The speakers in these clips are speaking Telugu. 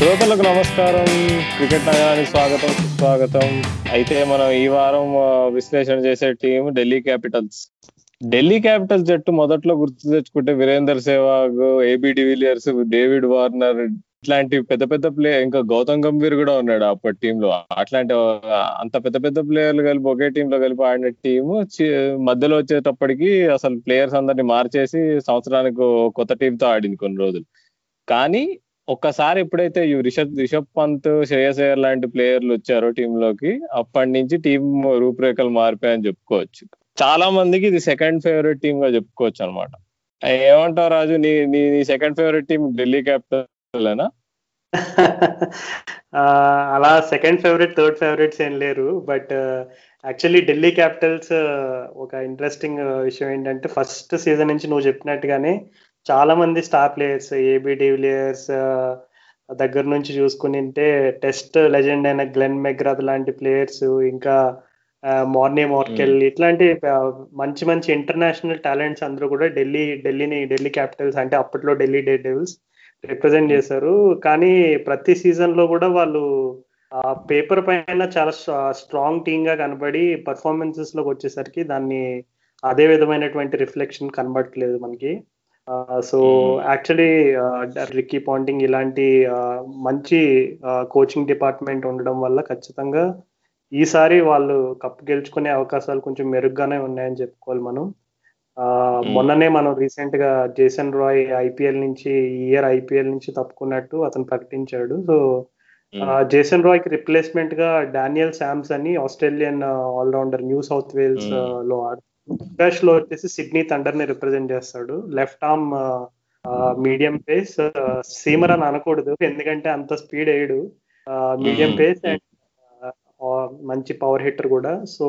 శ్రోతలకు నమస్కారం. క్రికెట్ నగరానికి స్వాగతం సుస్వాగతం. అయితే మనం ఈ వారం విశ్లేషణ చేసే team Delhi capitals. Delhi capitals జట్టు మొదట్లో గుర్తు తెచ్చుకుంటే Virender Sehwag AB de Villiers David Warner ఇట్లాంటి పెద్ద పెద్ద ప్లే ఇంకా గౌతమ్ గంభీర్ కూడా ఉన్నాడు అప్పటి టీమ్లో అట్లాంటి అంత పెద్ద పెద్ద ప్లేయర్లు కలిపి ఒకే టీమ్లో కలిపి ఆడిన టీము మధ్యలో వచ్చేటప్పటికి అసలు ప్లేయర్స్ అందరిని మార్చేసి సంవత్సరానికి కొత్త కొత్త టీంతో ఆడింది కొన్ని రోజులు. కానీ ఒక్కసారి ఎప్పుడైతే ఈ రిషబ్ రిషబ్ పంత్ శ్రేయస్ అయ్యర్ లాంటి ప్లేయర్లు వచ్చారో టీమ్లోకి అప్పటి నుంచి టీం రూపురేఖలు మారిపోయాయని చెప్పుకోవచ్చు. చాలా మందికి ఇది సెకండ్ ఫేవరెట్ టీమ్గా చెప్పుకోవచ్చు అనమాట ఏమంటావు రాజు? నీ నీ నీ second favourite team Delhi capital ఆ, అలా సెకండ్ ఫేవరెట్ థర్డ్ ఫేవరెట్స్ ఏం లేరు. బట్ యాక్చువల్లీ ఢిల్లీ క్యాపిటల్స్ ఒక ఇంట్రెస్టింగ్ విషయం ఏంటంటే ఫస్ట్ సీజన్ నుంచి నువ్వు చెప్పినట్టుగానే చాలా మంది స్టార్ ప్లేయర్స్ ఏబి డివిలియర్స్ దగ్గర నుంచి చూసుకునింటే టెస్ట్ లెజెండ్ అయిన గ్లెన్ మెగ్రాత్ లాంటి ప్లేయర్స్ ఇంకా మార్నీ మార్కెల్ ఇట్లాంటి మంచి మంచి ఇంటర్నేషనల్ టాలెంట్స్ అందరూ కూడా ఢిల్లీ ఢిల్లీని ఢిల్లీ క్యాపిటల్స్ అంటే అప్పట్లో ఢిల్లీ డే డెవిల్స్ రిప్రజెంట్ చేశారు. కానీ ప్రతి సీజన్లో కూడా వాళ్ళు ఆ పేపర్ పైన చాలా స్ట్రాంగ్ టీమ్గా కనబడి పర్ఫార్మెన్సెస్లోకి వచ్చేసరికి దాన్ని అదే విధమైనటువంటి రిఫ్లెక్షన్ కనబడట్లేదు మనకి. సో. యాక్చువల్లీ రిక్కీ పాంటింగ్ ఇలాంటి మంచి కోచింగ్ డిపార్ట్మెంట్ ఉండడం వల్ల ఖచ్చితంగా ఈసారి వాళ్ళు కప్ గెలుచుకునే అవకాశాలు కొంచెం మెరుగ్గానే ఉన్నాయని చెప్పుకోవాలి మనం. మొన్ననే మనం రీసెంట్గా జేసన్ రాయ్ ఐపీఎల్ నుంచి ఇయర్ ఐపీఎల్ నుంచి తప్పుకున్నట్టు అతను ప్రకటించాడు సో జేసన్ రాయ్కి రిప్లేస్మెంట్గా డానియల్ శామ్స్ అని Australian allrounder New South Wales. లో ఆడు క్రాష్లో వచ్చేసి సిడ్నీ థండర్ని రిప్రజెంట్ చేస్తాడు left arm medium pace seamer అని అనకూడదు. ఎందుకంటే అంత స్పీడ్ వేయడు. మీడియం. పేస్ అండ్ మంచి పవర్ హిట్టర్ కూడా. సో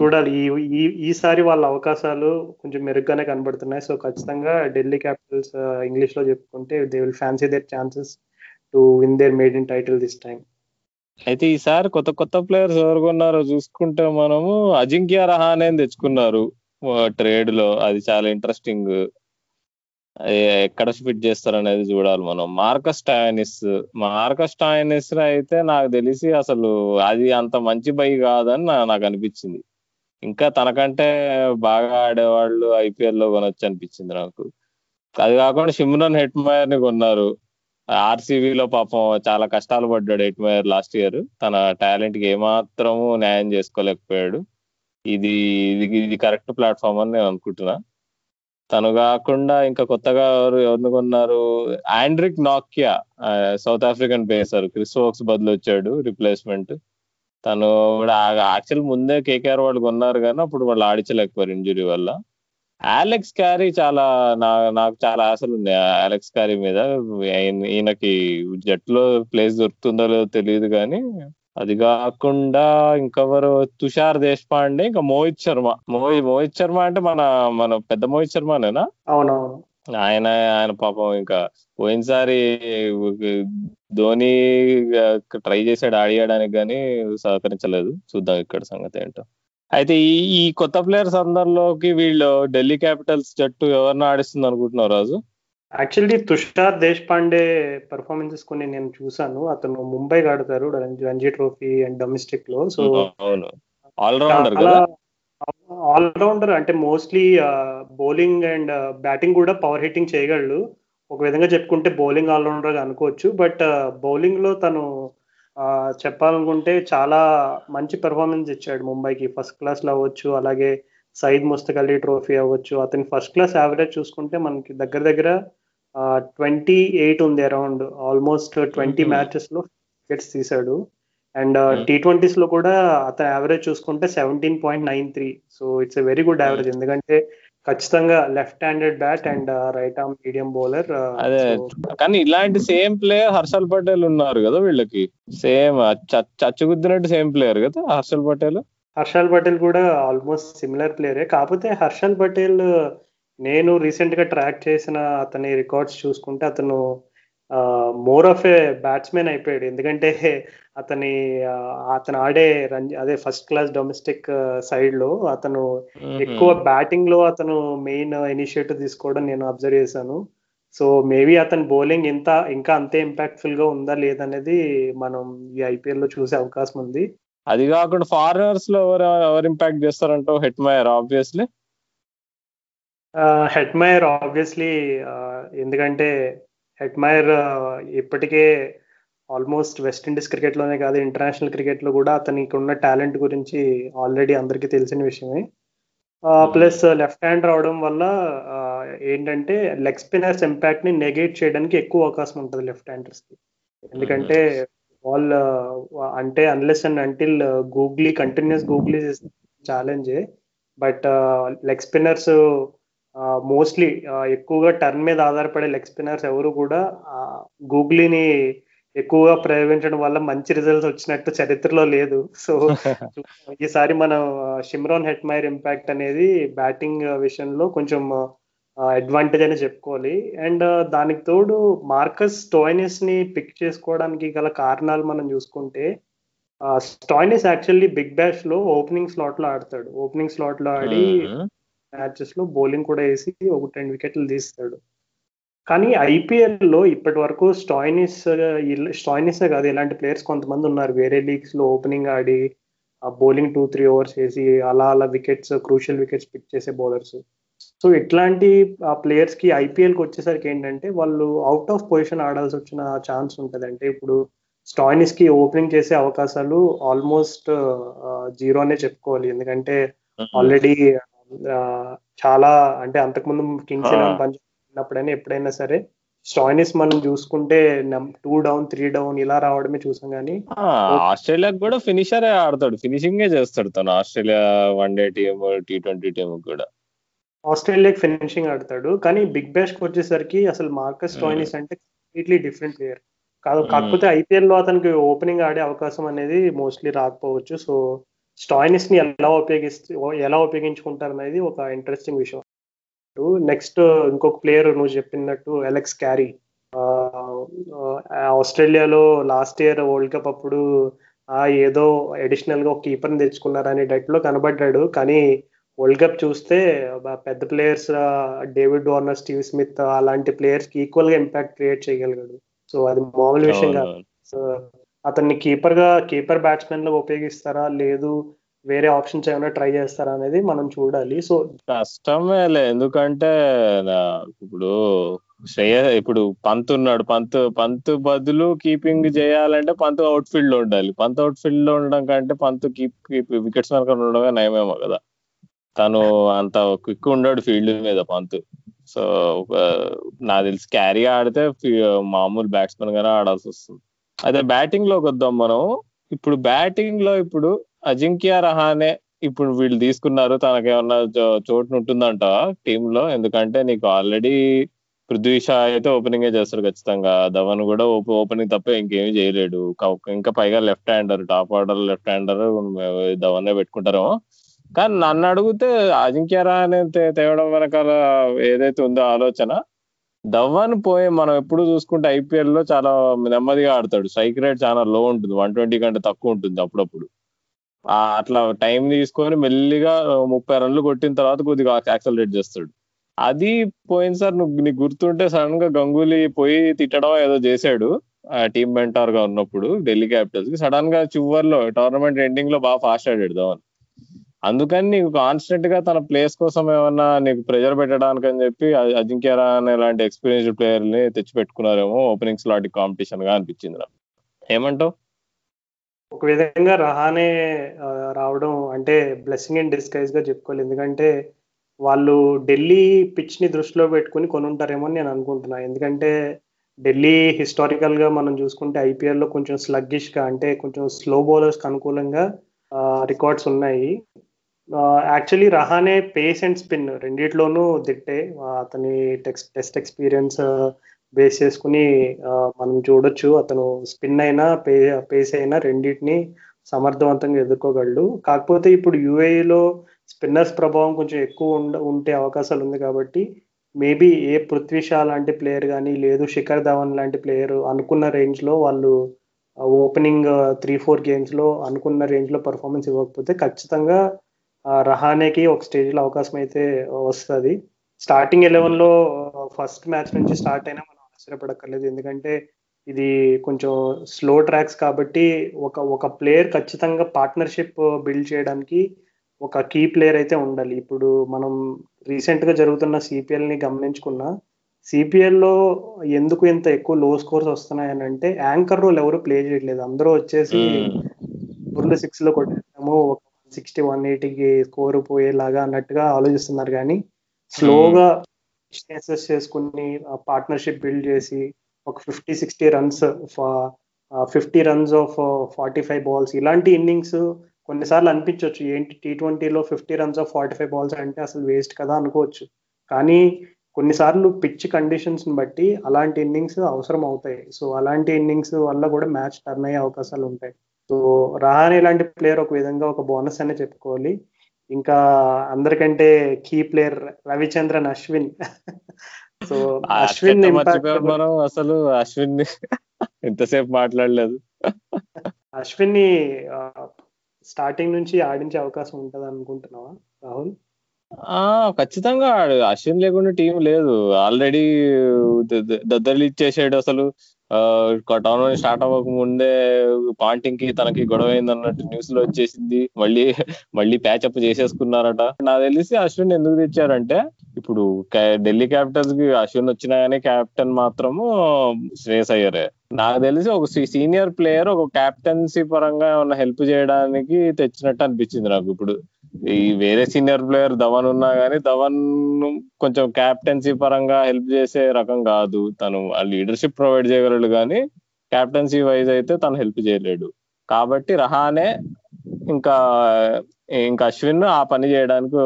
చూడాలి. ఈ ఈసారి వాళ్ళ అవకాశాలు కొంచెం మెరుగ్గానే కనబడుతున్నాయి. సో ఖచ్చితంగా ఢిల్లీ క్యాపిటల్స్ ఇంగ్లీష్లో చెప్పుకుంటే they will fancy their chances to win their maiden title this time అయితే ఈసారి కొత్త కొత్త ప్లేయర్స్ ఎవరు కొన్నారో చూసుకుంటే మనము అజింక్య రహానే తెచ్చుకున్నారు ట్రేడ్లో. అది చాలా ఇంట్రెస్టింగ్ ఎక్కడ ఫిట్ చేస్తారు అనేది చూడాలి మనం. మార్కస్ టాయనిస్ మార్కస్ టాయనిస్ అయితే నాకు తెలిసి అసలు అది అంత మంచి బై కాదని నాకు అనిపించింది. ఇంకా తనకంటే బాగా ఆడేవాళ్ళు ఐపీఎల్లో కొనొచ్చు అనిపించింది నాకు. అది కాకుండా సిమ్రన్ హెట్మయర్ని కొన్నారు. ఆర్సీబీలో పాపం చాలా కష్టాలు పడ్డాడు హెట్మయర్ లాస్ట్ ఇయర్. తన టాలెంట్కి ఏమాత్రము న్యాయం చేసుకోలేకపోయాడు. ఇది ఇది కరెక్ట్ ప్లాట్ఫామ్ అని నేను అనుకుంటున్నా. తను కాకుండా ఇంకా కొత్తగా ఎవరు ఎవరిని కొన్నారు? Anrich నాక్యా South African pacer. Chris Woakes బదులు వచ్చాడు రిప్లేస్మెంట్. తను యాక్చువల్ ముందే కేకేఆర్ వాళ్ళు కొన్నారు కానీ అప్పుడు వాళ్ళు ఆడించలేకపోయారు ఇంజురీ వల్ల. అలెక్స్ క్యారీ చాలా నా నాకు చాలా ఆశలు ఉన్నాయి. అలెక్స్ క్యారీ మీద ఈయన- ఈయనకి జట్టులో ప్లేస్ దొరుకుతుందో లేదో తెలియదు కానీ అది కాకుండా ఇంకెవరు? తుషార్ దేశపాండే ఇంకా మోహిత్ శర్మ. మోహిత్ మోహిత్ శర్మ అంటే మన మన పెద్ద మోహిత్ శర్మనేనా? అవునవును. ఆయన ఆయన పాపం ఇంకా పోయినసారి ధోని ట్రై చేశాడు ఆడియడానికి కానీ సహకరించలేదు. చూద్దాం ఇక్కడ సంగతి ఏంటో. అయితే ఈ ఈ కొత్త ప్లేయర్స్ అందరిలోకి వీళ్ళు ఢిల్లీ క్యాపిటల్స్ జట్టు ఎవరిని ఆడిస్తుంది అనుకుంటున్నారు Raju? Actually Tushar Deshpande performances కొన్ని నేను చూసాను అతను ముంబై ఆడతారు రంజీ ట్రోఫీ అండ్ డొమెస్టిక్లో. సో అవును. ఆల్రౌండర్ కదా? ఆల్రౌండర్ అంటే మోస్ట్లీ బౌలింగ్ అండ్ బ్యాటింగ్ కూడా పవర్ హిట్టింగ్ చేయగలడు. ఒక విధంగా చెప్పుకుంటే బౌలింగ్ ఆల్రౌండర్ అనుకోవచ్చు. బట్ బౌలింగ్లో తను చెప్పాలనుకుంటే చాలా మంచి పెర్ఫార్మెన్స్ ఇచ్చాడు ముంబైకి. ఫస్ట్ క్లాస్లో అవ్వచ్చు అలాగే సయీద్ ముస్తక్ అలీ ట్రోఫీ అవ్వచ్చు. అతని ఫస్ట్ క్లాస్ యావరేజ్ చూసుకుంటే మనకి దగ్గర దగ్గర ట్వంటీ ఎయిట్ ఉంది అరౌండ్ ఆల్మోస్ట్ ట్వంటీ. మ్యాచెస్లో వికెట్స్ తీశాడు. అండ్. టీ ట్వంటీస్లో కూడా అతని యావరేజ్ చూసుకుంటే seventeen point nine three so it's a very good average ఎందుకంటే ఖచ్చితంగా left handed bat and right arm medium bowler అదే కానీ ఇలాంటి సేమ్ ప్లేయర్ హర్షల్ పటేల్ ఉన్నారు కదా వీళ్ళకి. సేమ్ చచ్చుగుద్దినట్టు సేమ్ ప్లేయర్ కదా హర్షల్ పటేల్ హర్షల్ పటేల్ కూడా ఆల్మోస్ట్ సిమిలర్ ప్లేయరే కాకపోతే హర్షల్ పటేల్ నేను రీసెంట్గా ట్రాక్ చేసిన అతని రికార్డ్స్ చూసుకుంటే అతను మోర్ ఆఫ్ ఏ బ్యాట్స్మెన్ అయిపోయాడు. ఎందుకంటే అతని అతను ఆడే రంజీ అదే ఫస్ట్ క్లాస్ డొమెస్టిక్ సైడ్లో అతను ఎక్కువ బ్యాటింగ్లో అతను మెయిన్ ఇనిషియేటివ్ తీసుకోవడం నేను అబ్జర్వ్ చేశాను. సో మేబీ అతని బౌలింగ్ ఇంత ఇంకా అంతే ఇంపాక్ట్ఫుల్గా ఉందా లేదనేది మనం ఈ ఐపీఎల్లో చూసే అవకాశం ఉంది. అది కాకుండా ఫారినర్స్లో ఎవరు ఎవరు ఇంపాక్ట్ చేస్తారంటో Hetmyer obviously Hetmyer obviously ఎందుకంటే హెడ్మైర్ ఇప్పటికే ఆల్మోస్ట్ వెస్ట్ ఇండీస్ క్రికెట్లోనే కాదు ఇంటర్నేషనల్ క్రికెట్లో కూడా అతనికి ఉన్న టాలెంట్ గురించి ఆల్రెడీ అందరికీ తెలిసిన విషయమే. ప్లస్ లెఫ్ట్ హ్యాండ్ రావడం వల్ల ఏంటంటే లెగ్ స్పిన్నర్స్ ఇంపాక్ట్ని నెగేట్ చేయడానికి ఎక్కువ అవకాశం ఉంటుంది లెఫ్ట్ హ్యాండర్స్కి ఎందుకంటే బాల్ అంటే unless and until googly continues googly ఛాలెంజే but leg spinners mostly ఎక్కువగా టర్న్ మీద ఆధారపడే లెగ్ స్పిన్నర్స్ ఎవరు కూడా గూగ్లీని ఎక్కువగా ప్రయోగించడం వల్ల మంచి రిజల్ట్స్ వచ్చినట్టు చరిత్రలో లేదు. సో ఈసారి మనం షిమ్రాన్ హెట్మైర్ ఇంపాక్ట్ అనేది బ్యాటింగ్ విషయంలో కొంచెం అడ్వాంటేజ్ అని చెప్పుకోవాలి. అండ్ దానికి తోడు మార్కస్ స్టోయినిస్ని పిక్ చేసుకోవడానికి గల కారణాలు మనం చూసుకుంటే స్టాయినిస్ యాక్చువల్లీ బిగ్ బ్యాష్లో ఓపెనింగ్ స్లాట్లో ఆడతాడు. ఓపెనింగ్ స్లాట్లో ఆడి మ్యాచెస్లో బౌలింగ్ కూడా వేసి ఒకటి రెండు వికెట్లు తీస్తాడు. కానీ ఐపీఎల్లో ఇప్పటి వరకు స్టాయినిస్ స్టాయినిస్ కాదు ఇలాంటి ప్లేయర్స్ కొంతమంది ఉన్నారు. వేరే లీగ్స్లో ఓపెనింగ్ ఆడి బౌలింగ్ టూ త్రీ ఓవర్స్ వేసి అలా అలా వికెట్స్ క్రూషియల్ వికెట్స్ పిక్ చేసే బౌలర్స్. సో ఇట్లాంటి ప్లేయర్స్కి ఐపీఎల్కి వచ్చేసరికి ఏంటంటే వాళ్ళు అవుట్ ఆఫ్ పొజిషన్ ఆడాల్సి వచ్చిన ఛాన్స్ ఉంటుంది. అంటే ఇప్పుడు స్టాయినిస్కి ఓపెనింగ్ చేసే అవకాశాలు ఆల్మోస్ట్ జీరోనే చెప్పుకోవాలి. ఎందుకంటే ఆల్రెడీ చాలా అంటే అంతకుముందు కింగ్స్ ఎలెవన్ పంజాబ్ ఉన్నప్పుడైనా ఎప్పుడైనా సరే స్టాయినిస్ మనం చూసుకుంటే టూ డౌన్ త్రీ డౌన్ ఇలా రావడమే చూసాం కానీ ఆస్ట్రేలియాకి కూడా ఫినిషరే ఆడతాడు. ఫినిషింగ్ చేస్తాడు తను. Australia one day team T twenty team కూడా. ఆస్ట్రేలియాకి ఫినిషింగ్ ఆడతాడు. కానీ బిగ్ బ్యాష్కి వచ్చేసరికి అసలు మార్కస్ స్టాయినిస్ అంటే కంప్లీట్లీ డిఫరెంట్ ప్లేయర్ కాదు కాకపోతే ఐపీఎల్లో అతనికి ఓపెనింగ్ ఆడే అవకాశం అనేది మోస్ట్లీ రాకపోవచ్చు. సో స్టాయినిస్ని ఎలా ఉపయోగిస్తే ఎలా ఉపయోగించుకుంటారు అనేది ఒక ఇంట్రెస్టింగ్ విషయం. నెక్స్ట్ ఇంకొక ప్లేయర్ నువ్వు చెప్పినట్టు ఎలెక్స్ క్యారీ ఆస్ట్రేలియాలో లాస్ట్ ఇయర్ వరల్డ్ కప్ అప్పుడు ఏదో అడిషనల్గా ఒక కీపర్ని తెచ్చుకున్నారని డెట్లో కనబడ్డాడు. కానీ వరల్డ్ కప్ చూస్తే పెద్ద players David Warner Steve Smith అలాంటి ప్లేయర్స్కి ఈక్వల్గా ఇంపాక్ట్ క్రియేట్ చేయగలిగాడు. సో అది మామూలు విషయం కాదు. సో అతన్ని కీపర్గా కీపర్ బ్యాట్స్మెన్లో ఉపయోగిస్తారా? లేదు. వేరే ఆప్షన్స్ ఏమైనా ట్రై చేస్తారా అనేది మనం చూడాలి. సో కష్టమేలే ఎందుకంటే ఇప్పుడు శ్రేయ ఇప్పుడు పంత్ ఉన్నాడు. పంత్ పంత్ బదులు కీపింగ్ చేయాలంటే పంత్ అవుట్ ఫీల్డ్లో ఉండాలి. పంత్ అవుట్ ఫీల్డ్లో ఉండడం కంటే పంత్ కీప్ కీప్ వికెట్స్ మనకు ఉండడమే నయమేమో కదా. తను అంత క్విక్ ఉండడు ఫీల్డ్ మీద పంత్. సో నాకు తెలిసి క్యారీ ఆడితే మామూలు బ్యాట్స్మెన్ గానే ఆడాల్సి వస్తుంది. అయితే బ్యాటింగ్లోకి వద్దాం మనం. ఇప్పుడు బ్యాటింగ్లో ఇప్పుడు అజింక్య రహానే ఇప్పుడు వీళ్ళు తీసుకున్నారు. తనకేమన్నా చోటు ఉంటుందంట టీమ్లో ఎందుకంటే నీకు ఆల్రెడీ పృథ్వీ షా అయితే ఓపెనింగ్ చేస్తాడు ఖచ్చితంగా. ధవన్ కూడా ఓపెనింగ్ తప్ప ఇంకేమీ చేయలేడు. ఇంకా పైగా left hander top order left hander Dhawan పెట్టుకుంటారో. కానీ నన్ను అడిగితే అజింక్య రహానే తేవడం వెనకాల ఏదైతే ఉందో ఆలోచన ధవన్ పోయి మనం ఎప్పుడు చూసుకుంటే ఐపీఎల్లో చాలా నెమ్మదిగా ఆడతాడు. స్ట్రైక్ రేట్ చాలా లో ఉంటుంది. వన్ ట్వంటీ కంటే తక్కువ ఉంటుంది అప్పుడప్పుడు. అట్లా టైం తీసుకొని మెల్లిగా ముప్పై రన్లు కొట్టిన తర్వాత కొద్దిగా యాక్సలరేట్ చేస్తాడు. అది పోయినసారి నువ్వు నీకు గుర్తుంటే సడన్గా గంగూలీ పోయి తిట్టడం ఏదో చేశాడు. ఆ టీం మెంటార్గా ఉన్నప్పుడు ఢిల్లీ క్యాపిటల్స్కి. సడన్గా చివర్లో టోర్నమెంట్ ఎండింగ్లో బాగా ఫాస్ట్ ఆడాడు ధవన్. అందుకని నీకు కాన్స్టెంట్గా తన ప్లేస్ కోసం ఏమన్నా నీకు ప్రెజర్ పెట్టడానికి అని చెప్పి అజింక్య అనే లాంటి ఎక్స్పీరియన్స్డ్ ప్లేయర్ని తెచ్చి పెట్టుకున్నారేమో ఓపెనింగ్ స్లాట్ కాంపిటీషన్గా అనిపించింది నాకు. ఏమంటావు? ఒక విధంగా రహానే రావడం అంటే బ్లెస్సింగ్ అండ్ డిస్కైజ్గా చెప్పుకోవాలి. ఎందుకంటే వాళ్ళు ఢిల్లీ పిచ్ని దృష్టిలో పెట్టుకుని కొనుంటారేమో అని నేను అనుకుంటున్నా. ఎందుకంటే ఢిల్లీ హిస్టారికల్గా మనం చూసుకుంటే ఐపీఎల్లో కొంచెం స్లగ్గిష్గా అంటే కొంచెం స్లో బౌలర్స్కి అనుకూలంగా రికార్డ్స్ ఉన్నాయి. Actually Rahane pace and spin రెండిట్లోనూ దిట్టే. అతని టెక్స్ట్ టెస్ట్ ఎక్స్పీరియన్స్ బేస్ చేసుకుని మనం చూడొచ్చు అతను స్పిన్ అయినా పే పేస్ అయినా రెండింటిని సమర్థవంతంగా ఎదుర్కోగలడు. కాకపోతే ఇప్పుడు యుఏఈలో స్పిన్నర్స్ ప్రభావం కొంచెం ఎక్కువ ఉండ ఉంటే అవకాశాలు ఉంది కాబట్టి మేబీ ఏ పృథ్వీ షా లాంటి ప్లేయర్ కానీ లేదు శిఖర్ ధవన్ లాంటి ప్లేయర్ అనుకున్న రేంజ్లో వాళ్ళు ఓపెనింగ్ త్రీ ఫోర్ గేమ్స్లో అనుకున్న రేంజ్లో పర్ఫార్మెన్స్ ఇవ్వకపోతే ఖచ్చితంగా రహానేకి ఒక స్టేజ్లో అవకాశం అయితే వస్తుంది. స్టార్టింగ్ ఎలెవెన్లో ఫస్ట్ మ్యాచ్ నుంచి స్టార్ట్ అయినా ఆశ్చర్యపడక్కర్లేదు ఎందుకంటే ఇది కొంచెం స్లో ట్రాక్స్ కాబట్టి ఒక ఒక ప్లేయర్ ఖచ్చితంగా పార్ట్నర్షిప్ బిల్డ్ చేయడానికి ఒక కీ ప్లేయర్ అయితే ఉండాలి. ఇప్పుడు మనం రీసెంట్గా జరుగుతున్న సిపిఎల్ని గమనించుకున్నా సిపిఎల్లో ఎందుకు ఇంత ఎక్కువ లో స్కోర్స్ వస్తున్నాయని అంటే యాంకర్ రోల్ ఎవరు ప్లే చేయట్లేదు. అందరూ వచ్చేసి ఫోర్లు సిక్స్లో కొట్టేస్తాము ఒక సిక్స్టీ వన్ ఎయిటీకి స్కోర్ పోయేలాగా అన్నట్టుగా ఆలోచిస్తున్నారు. కానీ స్లోగా చేసుకుని పార్ట్నర్షిప్ బిల్డ్ చేసి ఒక fifty sixty runs fifty runs off forty five balls ఇలాంటి ఇన్నింగ్స్ కొన్నిసార్లు అనిపించవచ్చు ఏంటి టీ ట్వంటీలో fifty runs off forty five balls అంటే అసలు వేస్ట్ కదా అనుకోవచ్చు. కానీ కొన్నిసార్లు పిచ్ కండిషన్స్ని బట్టి అలాంటి ఇన్నింగ్స్ అవసరం అవుతాయి. సో అలాంటి ఇన్నింగ్స్ వల్ల కూడా మ్యాచ్ టర్న్ అయ్యే అవకాశాలు ఉంటాయి. సో రహానే లాంటి ప్లేయర్ ఒక విధంగా ఒక బోనస్ అనే చెప్పుకోవాలి. ఇంకా అందరికంటే key player Ravichandran Ashwin. So Ashwin మనం? అసలు అశ్విన్ ఇంతసేపు మాట్లాడలేదు. అశ్విన్ని స్టార్టింగ్ నుంచి ఆడించే అవకాశం ఉంటది అనుకుంటున్నావా రాహుల్? ఆ ఖచ్చితంగా అశ్విన్ లేకుండా టీం లేదు. ఆల్రెడీ దద్దలు ఇచ్చేసాడు అసలు. టోర్నమెంట్ స్టార్ట్ అవ్వక ముందే పాంటింగ్కి తనకి గొడవ అయింది అన్నట్టు న్యూస్లో వచ్చేసింది. మళ్ళీ మళ్ళీ ప్యాచప్ చేసేసుకున్నారట. నాకు తెలిసి అశ్విన్ ఎందుకు తెచ్చారంటే ఇప్పుడు ఢిల్లీ క్యాపిటల్స్కి అశ్విన్ వచ్చినా కానీ క్యాప్టెన్ మాత్రము శ్రేయస్ అయ్యరే. నాకు తెలిసి ఒక సీనియర్ ప్లేయర్ ఒక క్యాప్టెన్సీ పరంగా ఏమన్నా హెల్ప్ చేయడానికి తెచ్చినట్టు అనిపించింది నాకు ఇప్పుడు. ఈ వేరే సీనియర్ ప్లేయర్ ధవన్ ఉన్నా గానీ ధవన్ కొంచెం క్యాప్టెన్సీ పరంగా హెల్ప్ చేసే రకం కాదు. తను లీడర్షిప్ ప్రొవైడ్ చేయగలడు కానీ క్యాప్టెన్సీ వైజ్ అయితే తను హెల్ప్ చేయలేడు. కాబట్టి రహానే ఇంకా ఇంకా అశ్విన్ ఆ పని చేయడానికి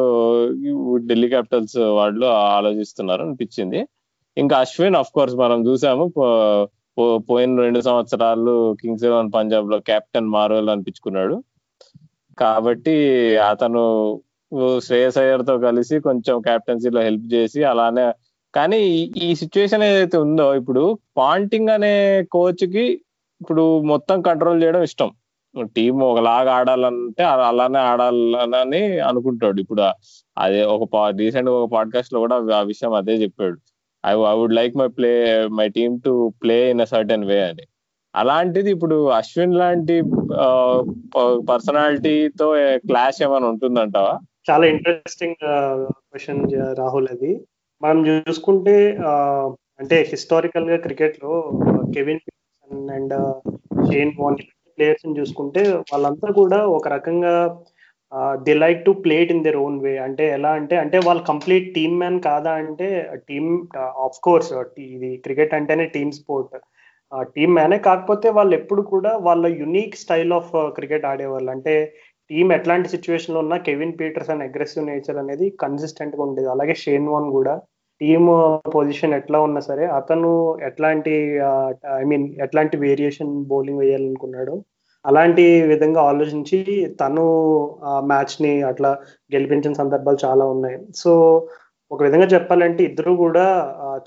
ఢిల్లీ క్యాపిటల్స్ వాళ్ళు ఆలోచిస్తున్నారు అనిపించింది. ఇంకా అశ్విన్ అఫ్ కోర్స్ మనం చూసాము పోయిన రెండు సంవత్సరాలు కింగ్స్ ఎలెవన్ పంజాబ్లో కెప్టెన్ మార్వెల్ అనిపించుకున్నాడు. కాబట్టి అతను శ్రేయస్ అయ్యర్తో కలిసి కొంచెం క్యాప్టెన్సీలో హెల్ప్ చేసి అలానే కానీ ఈ సిచ్యువేషన్ ఏదైతే ఉందో ఇప్పుడు పాంటింగ్ అనే కోచ్కి ఇప్పుడు మొత్తం కంట్రోల్ చేయడం ఇష్టం. టీం ఒకలాగా ఆడాలంటే అలానే ఆడాలని అనుకుంటాడు. ఇప్పుడు అదే ఒక రీసెంట్ ఒక పాడ్కాస్ట్లో కూడా ఆ విషయం అదే చెప్పాడు. I I would like my play my team to play in a certain way అని. అలాంటిది ఇప్పుడు అశ్విన్ లాంటి పర్సనాలిటీతో క్లాష్ ఏమైనా ఉంటుందంటావా? చాలా ఇంట్రెస్టింగ్ క్వశ్చన్ రాహుల్ అది. మనం చూసుకుంటే అంటే హిస్టారికల్గా క్రికెట్లో Kevin and Shane Warne players చూసుకుంటే వాళ్ళంతా కూడా ఒక రకంగా they like to play it in their own way అంటే ఎలా అంటే అంటే వాళ్ళు కంప్లీట్ టీమ్ మ్యాన్ కాదా అంటే టీమ్ ఆఫ్ కోర్స్ ఇది క్రికెట్ అంటేనే టీమ్ స్పోర్ట్ టీమ్ మ్యానే కాకపోతే వాళ్ళు ఎప్పుడు కూడా వాళ్ళ యునీక్ స్టైల్ ఆఫ్ క్రికెట్ ఆడేవాళ్ళు. అంటే టీమ్ ఎట్లాంటి సిచ్యువేషన్లో ఉన్నా Kevin Pietersen and aggressive nature అనేది కన్సిస్టెంట్గా ఉండేది. అలాగే షేన్ వాన్ కూడా. టీమ్ పొజిషన్ uh, ఎట్లా ఉన్నా సరే అతను ఎట్లాంటి uh, ఐ మీన్ ఎట్లాంటి వేరియేషన్ బౌలింగ్ వేయాలనుకున్నాడు అలాంటి విధంగా ఆలోచించి తను uh, ఆ మ్యాచ్ని అట్లా గెలిపించిన సందర్భాలు చాలా ఉన్నాయి. సో ఒక విధంగా చెప్పాలంటే ఇద్దరు కూడా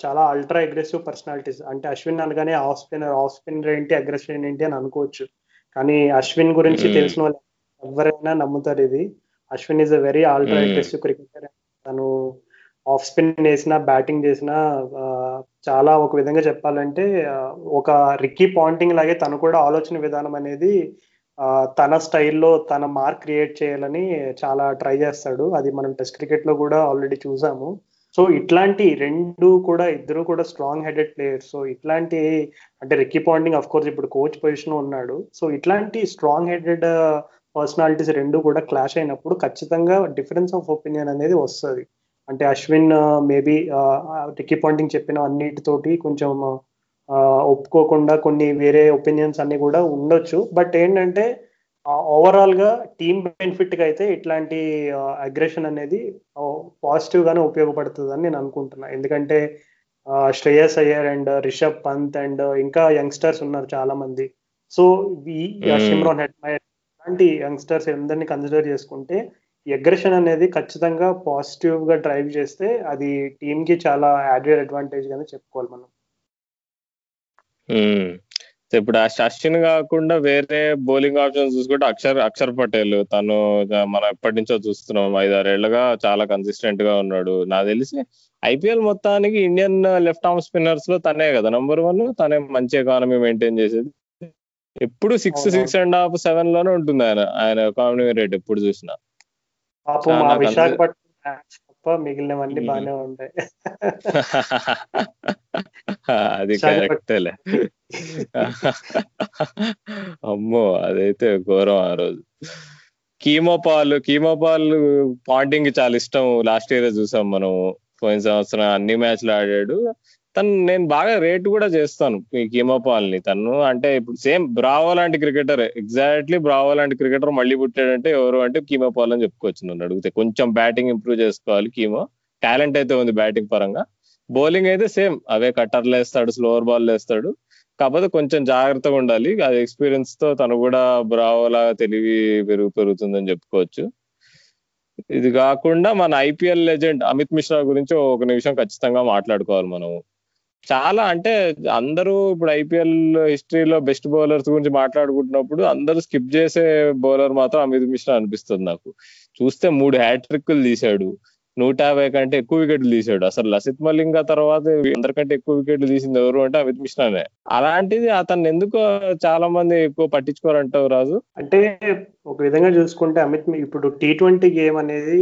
చాలా అల్ట్రా అగ్రెసివ్ పర్సనాలిటీస్ అంటే అశ్విన్ అనగానే ఆఫ్ స్పిన్నర్ ఆఫ్ స్పిన్నర్ ఏంటి అగ్రెసివ్ ఏంటి అని అనుకోవచ్చు. కానీ అశ్విన్ గురించి తెలిసిన వాళ్ళు ఎవరైనా నమ్ముతారు ఇది. Ashwin is a very ultra aggressive cricketer తను ఆఫ్ స్పిన్ వేసినా బ్యాటింగ్ చేసినా చాలా ఒక విధంగా చెప్పాలంటే ఒక రిక్కీ పాయింటింగ్ లాగే తను కూడా ఆలోచన విధానం అనేది తన స్టైల్లో తన మార్క్ క్రియేట్ చేయాలని చాలా ట్రై చేస్తాడు. అది మనం టెస్ట్ క్రికెట్లో కూడా ఆల్రెడీ చూసాము. సో ఇట్లాంటి రెండు కూడా ఇద్దరు కూడా స్ట్రాంగ్ హెడెడ్ ప్లేయర్స్ సో ఇట్లాంటి అంటే రిక్కీ పాండింగ్ అఫ్ కోర్స్ ఇప్పుడు కోచ్ పొజిషన్ ఉన్నాడు. సో ఇట్లాంటి స్ట్రాంగ్ హెడెడ్ పర్సనాలిటీస్ రెండు కూడా క్లాష్ అయినప్పుడు ఖచ్చితంగా డిఫరెన్స్ ఆఫ్ ఒపీనియన్ అనేది వస్తుంది. అంటే అశ్విన్ మేబీ రిక్కీ పాండింగ్ చెప్పిన అన్నిటితోటి కొంచెం ఒప్పుకోకుండా కొన్ని వేరే ఒపీనియన్స్ అన్ని కూడా ఉండొచ్చు. బట్ ఏంటంటే ఓవరాల్గా టీమ్ బెనిఫిట్గా అయితే ఇట్లాంటి అగ్రెషన్ అనేది పాజిటివ్ గానే ఉపయోగపడుతుంది అని నేను అనుకుంటున్నా. ఎందుకంటే శ్రేయస్ అయ్యర్ అండ్ రిషబ్ పంత్ అండ్ ఇంకా యంగ్స్టర్స్ ఉన్నారు చాలా మంది సో ఈ షిమ్రాన్ హెడ్ లాంటి యంగ్స్టర్స్ అందరినీ కన్సిడర్ చేసుకుంటే అగ్రెషన్ అనేది ఖచ్చితంగా పాజిటివ్గా డ్రైవ్ చేస్తే అది టీమ్కి చాలా యాడెడ్ అడ్వాంటేజ్ గానే చెప్పుకోవాలి మనం. ఇప్పుడు ఆ అశ్విన్ కాకుండా వేరే బౌలింగ్ ఆప్షన్ చూసుకుంటే అక్షర్ అక్షర్ పటేల్ తను మనం ఎప్పటి నుంచో చూస్తున్నాం. ఐదారేళ్ళుగా చాలా కన్సిస్టెంట్గా ఉన్నాడు. నాకు తెలిసి ఐపీఎల్ మొత్తానికి ఇండియన్ లెఫ్ట్ ఆర్మ్ స్పిన్నర్స్లో తనే కదా నంబర్ వన్ తనే మంచి ఎకానమీ మెయింటైన్ చేసేది. ఎప్పుడు సిక్స్. సిక్స్ అండ్ హాఫ్ సెవెన్లోనే ఉంటుంది ఆయన. ఆయన ఎకానమీ రేట్ ఎప్పుడు చూసినా. తప్ప మిగిలినవన్నీ. బాగానే ఉంటాయి. అది కరెక్టేలే అమ్మో అదైతే ఘోరం ఆ రోజు. కీమోపాల్ కీమోపాల్ పాంటింగ్ చాలా ఇష్టం. లాస్ట్ ఇయర్ చూసాం మనం పోయిన సంవత్సరం అన్ని మ్యాచ్లు ఆడాడు. తను నేను బాగా రేట్ కూడా చేస్తాను ఈ కీమోపాల్ని తను అంటే ఇప్పుడు సేమ్ బ్రావో లాంటి క్రికెటర్ ఎగ్జాక్ట్లీ బ్రావో లాంటి క్రికెటర్ మళ్ళీ పుట్టాడంటే ఎవరు అంటే కీమోపాల్ అని చెప్పుకోవచ్చు నన్ను అడిగితే. కొంచెం బ్యాటింగ్ ఇంప్రూవ్ చేసుకోవాలి కీమో. టాలెంట్ అయితే ఉంది బ్యాటింగ్ పరంగా. బౌలింగ్ అయితే సేమ్ అవే కట్టర్లు వేస్తాడు స్లోవర్ బాల్ వేస్తాడు కాకపోతే కొంచెం జాగ్రత్తగా ఉండాలి. అది ఎక్స్పీరియన్స్తో తను కూడా బ్రావోలా తెలివి పెరుగు పెరుగుతుందని చెప్పుకోవచ్చు. ఇది కాకుండా మన ఐపీఎల్ లెజెండ్ అమిత్ మిశ్రా గురించి ఒక నిమిషం ఖచ్చితంగా మాట్లాడుకోవాలి మనం చాలా అంటే అందరూ ఇప్పుడు ఐపీఎల్ హిస్టరీలో బెస్ట్ బౌలర్స్ గురించి మాట్లాడుకుంటున్నప్పుడు అందరూ స్కిప్ చేసే బౌలర్ మాత్రం అమిత్ మిశ్రా అనిపిస్తుంది నాకు. చూస్తే మూడు హ్యాట్రిక్లు తీశాడు. నూట యాభై కంటే ఎక్కువ వికెట్లు తీశాడు. అసలు లసిత్ మలింగ తర్వాత అందరికంటే ఎక్కువ వికెట్లు తీసింది ఎవరు అంటే అమిత్ మిశ్రానే. అలాంటిది అతన్ని ఎందుకు చాలా మంది ఎక్కువ పట్టించుకోరంటావు రాజు? అంటే ఒక విధంగా చూసుకుంటే అమిత్ ఇప్పుడు టీ ట్వంటీ గేమ్ అనేది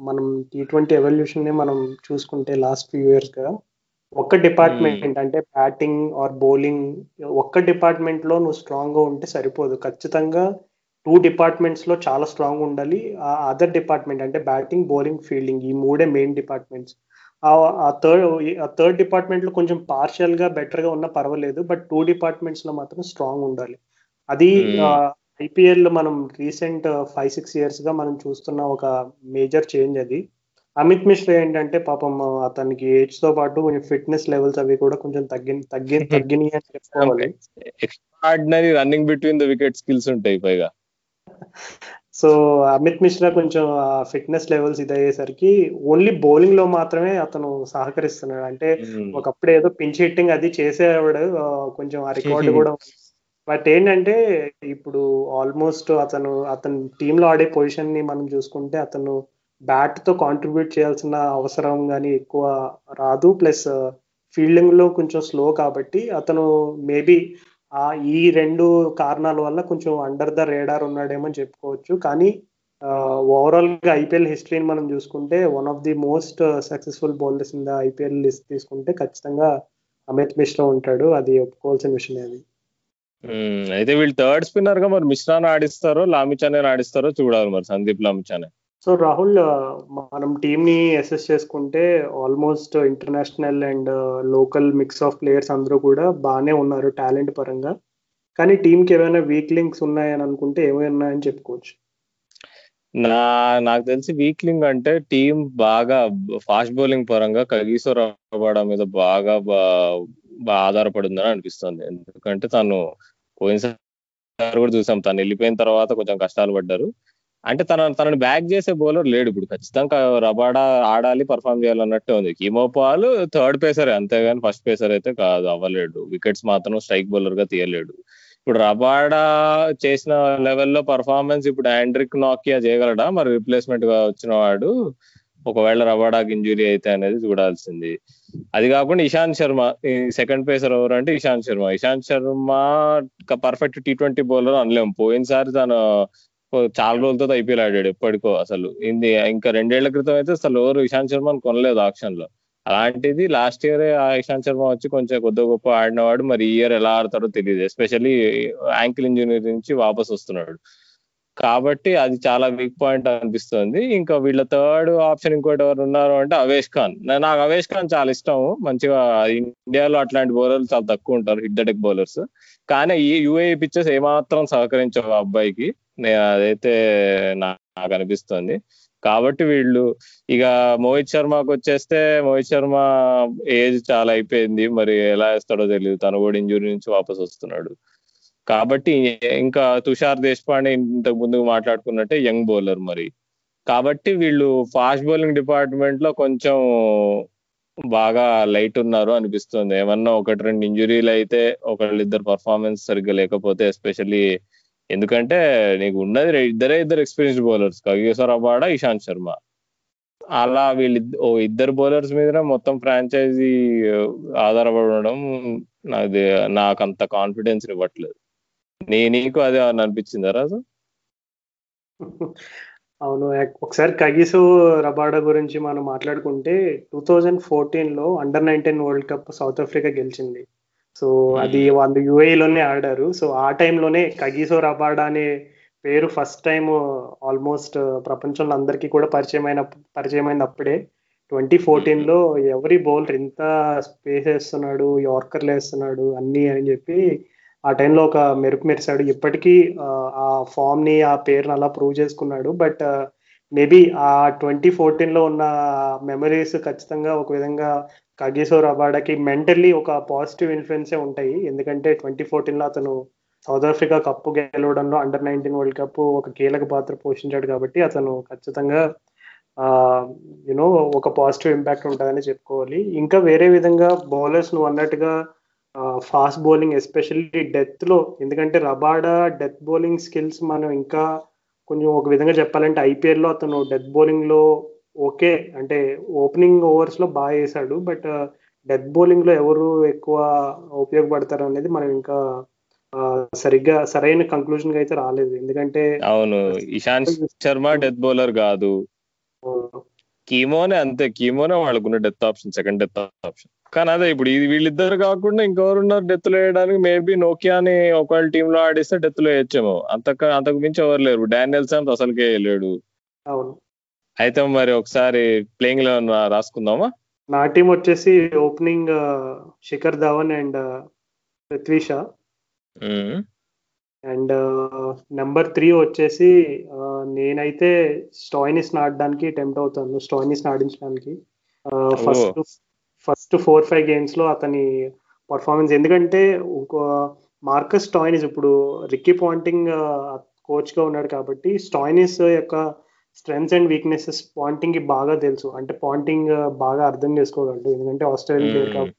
మనం టీ ట్వంటీ ఎవల్యూషన్ని మనం చూసుకుంటే లాస్ట్ ఫ్యూ ఇయర్స్గా ఒక్క డిపార్ట్మెంట్ అంటే బ్యాటింగ్ ఆర్ బౌలింగ్ ఒక్క డిపార్ట్మెంట్లో నువ్వు స్ట్రాంగ్గా ఉంటే సరిపోదు. ఖచ్చితంగా టూ డిపార్ట్మెంట్స్లో చాలా స్ట్రాంగ్ ఉండాలి. ఆ అదర్ డిపార్ట్మెంట్ అంటే బ్యాటింగ్ బౌలింగ్ ఫీల్డింగ్ ఈ మూడే మెయిన్ డిపార్ట్మెంట్స్. ఆ థర్డ్ ఆ థర్డ్ డిపార్ట్మెంట్లో కొంచెం పార్షియల్గా బెటర్గా ఉన్నా పర్వాలేదు. బట్ టూ డిపార్ట్మెంట్స్లో మాత్రం స్ట్రాంగ్ ఉండాలి. అది. ఐపీఎల్ మనం రీసెంట్ ఫైవ్ సిక్స్ ఇయర్స్గా మనం చూస్తున్న ఒక మేజర్ చేంజ్ అది. అమిత్ మిశ్రా ఏంటంటే పాపం అతనికి ఏజ్తో పాటు కొంచెం ఫిట్నెస్ లెవెల్స్ అవి కూడా కొంచెం తగ్గి తగ్గి తగ్గినాయి అని చెప్పుకోవాలి. Extraordinary running between the wicket skills ఉంటాయి పైగా. సో అమిత్ మిశ్రా కొంచెం ఫిట్నెస్ లెవెల్స్ ఇదయ్యేసరికి ఓన్లీ బౌలింగ్లో మాత్రమే అతను సహకరిస్తున్నాడు. అంటే ఒకప్పుడు ఏదో పించ్ హిట్టింగ్ అది చేసేవాడు కొంచెం ఆ రికార్డు కూడా బట్ ఏంటంటే ఇప్పుడు ఆల్మోస్ట్ అతను అతను టీమ్లో ఆడే పొజిషన్ని మనం చూసుకుంటే అతను బ్యాట్తో కాంట్రిబ్యూట్ చేయాల్సిన అవసరం కానీ ఎక్కువ రాదు. ప్లస్ ఫీల్డింగ్ uh, లో కొంచెం స్లో కాబట్టి అతను మేబీ ఆ ఈ రెండు కారణాల వల్ల కొంచెం అండర్ ద రేడార్ ఉన్నాడేమో చెప్పుకోవచ్చు. కానీ uh, ఓవరాల్గా ఐపీఎల్ హిస్టరీని మనం చూసుకుంటే one of the most successful bowlers in the IPL list తీసుకుంటే ఖచ్చితంగా అమిత్ మిశ్రా ఉంటాడు. అది ఒప్పుకోవాల్సిన విషయం అది. అయితే వీళ్ళు థర్డ్ స్పిన్నర్గా మరి మిశ్రాన్ ఆడిస్తారో లామిచానే ఆడిస్తారో చూడాలి మరి సందీప్ లామిచానే. సో రాహుల్ మనం టీంని ని అసెస్ చేసుకుంటే almost international and local mix of players అందరూ కూడా బాగానే ఉన్నారు టాలెంట్ పరంగా. కానీ టీంకి కి ఏమైనా వీక్ లింక్స్ ఉన్నాయని అనుకుంటే ఏమైనా ఉన్నాయని చెప్పుకోవచ్చు. నా నాకు తెలిసి వీక్లింగ్ అంటే టీం బాగా ఫాస్ట్ బౌలింగ్ పరంగా కగీసో రావడం మీద బాగా బా- బా ఆధారపడిందని అనిపిస్తుంది. ఎందుకంటే తను పోయినసారి కూడా చూసాం తను వెళ్ళిపోయిన తర్వాత కొంచెం కష్టాలు పడ్డారు. అంటే తన తనని బ్యాక్ చేసే బౌలర్ లేడు ఇప్పుడు. ఖచ్చితంగా రబాడా ఆడాలి పర్ఫామ్ చేయాలన్నట్టే ఉంది. కీమోపాల్ థర్డ్ పేసర్ అంతేగాని ఫస్ట్ పేసర్ అయితే కాదు అవ్వలేడు. వికెట్స్ మాత్రం స్ట్రైక్ బౌలర్గా తీయలేడు. ఇప్పుడు రబాడా చేసిన లెవెల్లో పర్ఫార్మెన్స్ ఇప్పుడు ఆండ్రిక్ నాకియా చేయగలడా? మరి రిప్లేస్మెంట్గా వచ్చిన వాడు ఒకవేళ రబాడాకి ఇంజురీ అయితే అనేది చూడాల్సింది. అది కాకుండా ఇషాంత్ శర్మ ఈ సెకండ్ పేసర్ ఎవరు అంటే Ishant Sharma. Ishant Sharma perfect T twenty bowler అనలేము పోయినసారి తను చాలా రోజులతో ఐపీఎల్ ఆడాడు ఎప్పటికో అసలు. ఇది ఇంకా రెండేళ్ళ క్రితం అయితే అసలు ఎవరు ఇషాంత్ శర్మని కొనలేదు ఆప్షన్లో అలాంటిది లాస్ట్ ఇయర్ ఆ ఇషాంత్ శర్మ వచ్చి కొంచెం కొద్ది గొప్ప ఆడినవాడు. మరి ఈ ఇయర్ ఎలా ఆడతాడో తెలియదు ఎస్పెషల్లీ యాంకిల్ ఇంజురీ నుంచి వాపస్ వస్తున్నాడు. కాబట్టి అది చాలా వీక్ పాయింట్ అనిపిస్తుంది. ఇంకా వీళ్ళ థర్డ్ ఆప్షన్ ఇంకోటి ఎవరు ఉన్నారు అంటే అవేష్ ఖాన్. నాకు అవేష్ ఖాన్ చాలా ఇష్టం. మంచిగా ఇండియాలో అట్లాంటి బౌలర్లు చాలా తక్కువ ఉంటారు. Hit deck bowlers. కానీ ఈ యూఏఈ పిక్చర్స్ ఏమాత్రం సహకరించవు ఆ అబ్బాయికి. అదైతే నా- నాకు అనిపిస్తుంది కాబట్టి వీళ్ళు ఇక మోహిత్ శర్మకు వచ్చేస్తే మోహిత్ శర్మ ఏజ్ చాలా అయిపోయింది. మరి ఎలా వేస్తాడో తెలియదు తను కూడా ఇంజురీ నుంచి వాపస్ వస్తున్నాడు. కాబట్టి ఇంకా తుషార్ దేశపాండే ఇంతకు ముందు మాట్లాడుకున్నట్టే యంగ్ బౌలర్ మరి. కాబట్టి వీళ్ళు ఫాస్ట్ బౌలింగ్ డిపార్ట్మెంట్లో కొంచెం బాగా లైట్ ఉన్నారు అనిపిస్తుంది. ఏమన్నా ఒకటి రెండు ఇంజురీలు అయితే ఒకళ్ళిద్దరు పర్ఫార్మెన్స్ సరిగ్గా లేకపోతే ఎస్పెషల్లీ ఎందుకంటే నీకు ఉన్నది ఇద్దరే ఇద్దరు experience bowlers Kagiso Rabada Ishant Sharma. అలా వీళ్ళు ఓ ఇద్దరు బౌలర్స్ మీద మొత్తం ఫ్రాంచైజీ ఆధారపడడం నాది నాకు అంత కాన్ఫిడెన్స్ ఇవ్వట్లేదు. నీ నీకు అదే అనిపించిందా రాజు? అవును ఒకసారి కగిసు రబాడా గురించి మనం మాట్లాడుకుంటే టూ థౌజండ్ ఫోర్టీన్లో under nineteen world cup South Africa గెలిచింది. సో అది వాళ్ళు యుఏలోనే ఆడారు. సో ఆ టైంలోనే కగిసో రబాడా అనే పేరు ఫస్ట్ టైం ఆల్మోస్ట్ ప్రపంచంలో అందరికీ కూడా పరిచయమైన పరిచయమైంది అప్పుడే ట్వంటీ ఫోర్టీన్లో ఎవరి బౌలర్ ఇంత స్పేస్ వేస్తున్నాడు యార్కర్లు వేస్తున్నాడు అన్ని అని చెప్పి ఆ టైంలో ఒక మెరుపు మెరిసాడు. ఇప్పటికీ ఆ ఫామ్ని ఆ పేరుని అలా ప్రూవ్ చేసుకున్నాడు. బట్ మేబీ ఆ ట్వంటీ ఫోర్టీన్లో ఉన్న మెమరీస్ ఖచ్చితంగా ఒక విధంగా కగేసో రబాడాకి మెంటల్లీ ఒక పాజిటివ్ ఇన్ఫ్లుయెన్సే ఉంటాయి. ఎందుకంటే ట్వంటీ ఫోర్టీన్లో అతను సౌత్ ఆఫ్రికా కప్పు గెలవడంలో అండర్ నైన్టీన్ వరల్డ్ కప్ ఒక కీలక పాత్ర పోషించాడు కాబట్టి అతను ఖచ్చితంగా యునో ఒక పాజిటివ్ ఇంపాక్ట్ ఉంటుందని చెప్పుకోవాలి. ఇంకా వేరే విధంగా బౌలర్స్ నువ్వు అన్నట్టుగా ఫాస్ట్ బౌలింగ్ ఎస్పెషల్లీ డెత్లో ఎందుకంటే రబాడా డెత్ బౌలింగ్ స్కిల్స్ మనం ఇంకా కొంచెం ఒక విధంగా చెప్పాలంటే ఐపీఎల్లో అతను డెత్ బౌలింగ్లో ఓకే. అంటే ఓపెనింగ్ ఓవర్స్లో బాగా వేసాడు బట్ డెత్ బౌలింగ్లో ఎవరు ఎక్కువ ఉపయోగపడతారు అనేది మనం ఇంకా సరిగ్గా సరైన కంక్లూజన్ అయితే రాలేదు. ఎందుకంటే అవును. ఇషాంత్ శర్మ డెత్ బౌలర్ కాదు. కీమోనే అంతే. కీమోనే వాళ్ళకున్న death option second death option. కానీ అదే ఇప్పుడు ఇది వీళ్ళిద్దరు కాకుండా ఇంకెవరున్నారు డెత్లో వేయడానికి? మేబీ నోకియా అని ఒకవేళ టీమ్లో ఆడిస్తే డెత్లో వేయచ్చేమో. అంతక అంతకు మించి ఎవరు లేరు. డానియల్ సామ్స్ అసలుకే లేడు. అవును. అయితే మరి ఒకసారి ప్లేయింగ్లో రాసుకుందామా? నా టీం వచ్చేసి opening Shikhar Dhawan and Prithvi Shaw and number three వచ్చేసి నేనైతే స్టాయినిస్ ఆడడానికి టెంప్ట్ అవుతాను. స్టాయినిస్ ఆడించడానికి. ఫస్ట్ ఫస్ట్ ఫోర్ ఫైవ్ గేమ్స్లో అతని పర్ఫార్మెన్స్ ఎందుకంటే ఒక మార్కస్ స్టాయినిస్ ఇప్పుడు రిక్కీ పాయింటింగ్ కోచ్గా ఉన్నాడు కాబట్టి స్టాయినిస్ యొక్క స్ట్రెంగ్స్ అండ్ వీక్నెసెస్ పాయింటింగ్కి బాగా తెలుసు. అంటే పాయింటింగ్ బాగా అర్థం చేసుకోగలడు. ఎందుకంటే ఆస్ట్రేలియన్ ప్లేయర్ కాబట్టి